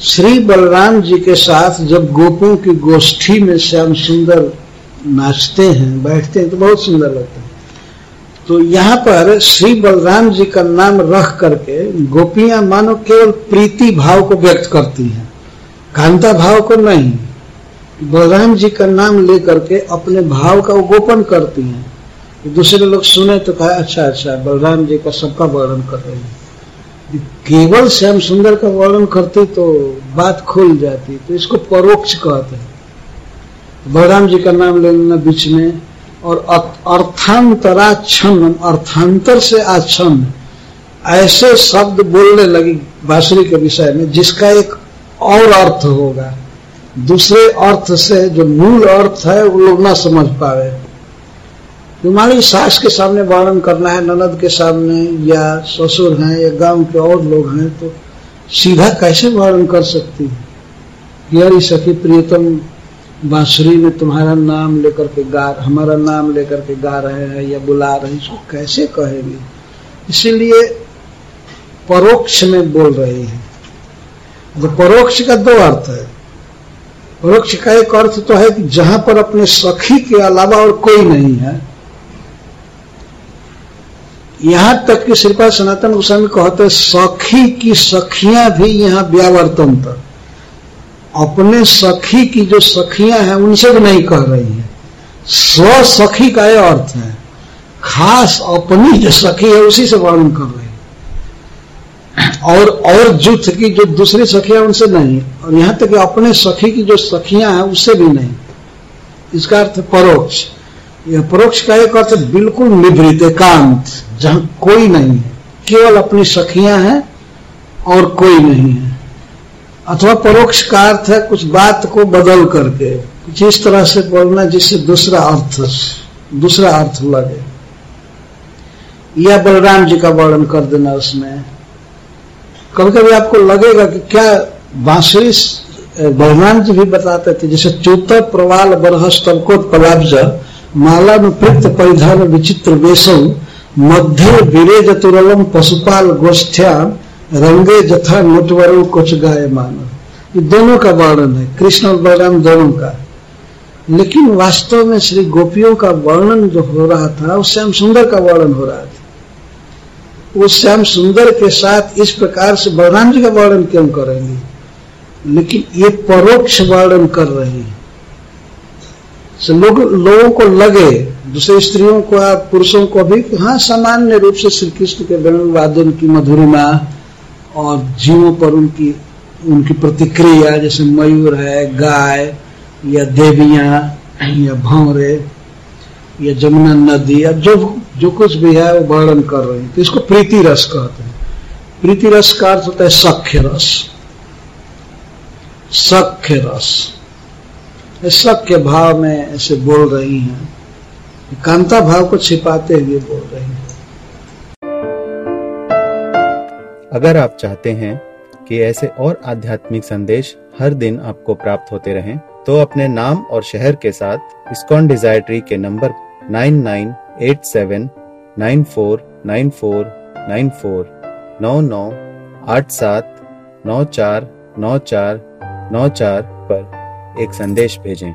श्री बलराम जी के साथ जब गोपों की गोष्ठी में श्याम सुंदर नाचते हैं, बैठते हैं तो बहुत सुंदर लगता है। तो यहाँ पर श्री बलराम जी का नाम रख करके गोपियाँ मानो केवल प्रीति भाव को व्यक्त करती हैं, कांता भाव को नहीं। बलराम जी का नाम लेकर के अपने भाव का गोपन करती हैं। दूसरे लोग सुने तो कहा अच्छा अच्छा बलराम जी का सबका वर्णन कर रहे है। केवल श्याम सुंदर का वर्णन करती तो बात खुल जाती तो इसको परोक्ष कहते हैं। बलराम जी का नाम ले लेना बीच में, और अर्थांतराक्षण अर्थांतर से आच्छन ऐसे शब्द बोलने लगी बांसुरी के विषय में, जिसका एक और अर्थ होगा। दूसरे अर्थ से जो मूल अर्थ है, वो लोग ना समझ पाए तुम्हारी सास के सामने वर्णन करना है, ननद के सामने, या ससुर हैं, या गाँव के और लोग हैं तो सीधा कैसे वर्णन कर सकती है? यार सखी प्रियतम, बांसुरी में तुम्हारा नाम लेकर के गा, हमारा नाम लेकर के गा रहे हैं, या बुला रहे हैं, इसको कैसे कहेंगे? इसीलिए परोक्ष में बोल रही है। तो परोक्ष का दो अर्थ है। परोक्ष का एक अर्थ तो है कि जहाँ पर अपने सखी के अलावा और कोई नहीं है यहाँ तक कि श्रीपाद सनातन गोस्वामी कहते सखी की सखियाँ भी यहाँ व्यावर्तन तक अपने सखी की जो सखियाँ हैं, उनसे भी नहीं कह रही है। स्व सखी का यह अर्थ है। खास अपनी जो सखी है, उसी से वर्णन कर रही है। और और जुथ की जो दूसरी सखियाँ उनसे नहीं। और यहाँ तक कि अपने सखी की जो सखियाँ हैं, उससे भी नहीं। इसका अर्थ परोक्ष। यह परोक्ष का एक अर्थ बिल्कुल निवृत एकांत, जहाँ कोई नहीं है। केवल अपनी सखियाँ हैं और कोई नहीं है। अथवा परोक्ष का अर्थ है कुछ बात को बदल करके, कुछ इस तरह से बोलना जिससे दूसरा अर्थ दूसरा अर्थ लगे। या बलराम जी का वर्णन कर देना उसमें। कभी कभी आपको लगेगा कि क्या बांसुरी बलराम जी भी बताते थे, जैसे चूतर प्रवाल बरहस तलकोट पलाब्ज माला में प्रक्त परिधान विचित्र वेशम मध्य वीरे जतुरलम पशुपाल गोष्ठ्या, रंगे जथा नटवरु कुछ गाय मानो ये दोनों का वर्णन है, कृष्ण और बलराम दोनों का। लेकिन वास्तव में श्री गोपियों का वर्णन जो हो रहा था, वो श्याम सुंदर का वर्णन हो रहा था। वो श्याम सुंदर के साथ इस प्रकार से बलराम जी का वर्णन क्यों करेंगे? लेकिन ये परोक्ष वर्णन कर रहे है। लोग, लोगों को लगे, दूसरे स्त्रियों को, पुरुषों को भी हाँ सामान्य रूप से श्री कृष्ण के वेणु वादन की मधुरिमा और जीवों पर उनकी उनकी प्रतिक्रिया, जैसे मयूर है, गाय, या देवियाँ, या भंवरे, या जमुना नदी, या जो जो कुछ भी है, वो वर्णन कर रहे हैं। तो इसको प्रीति रस कहते हैं। प्रीति रस का अर्थ होता है सख्य रस। सख्य रस। सख्य भाव में ऐसे बोल रही हैं। कांता भाव को छिपाते हुए बोल रही हैं। अगर आप चाहते हैं कि ऐसे और आध्यात्मिक संदेश हर दिन आपको प्राप्त होते रहें, तो अपने नाम और शहर के साथ इस्कॉन डिजायट्री के नंबर 9987949494 पर एक संदेश भेजें।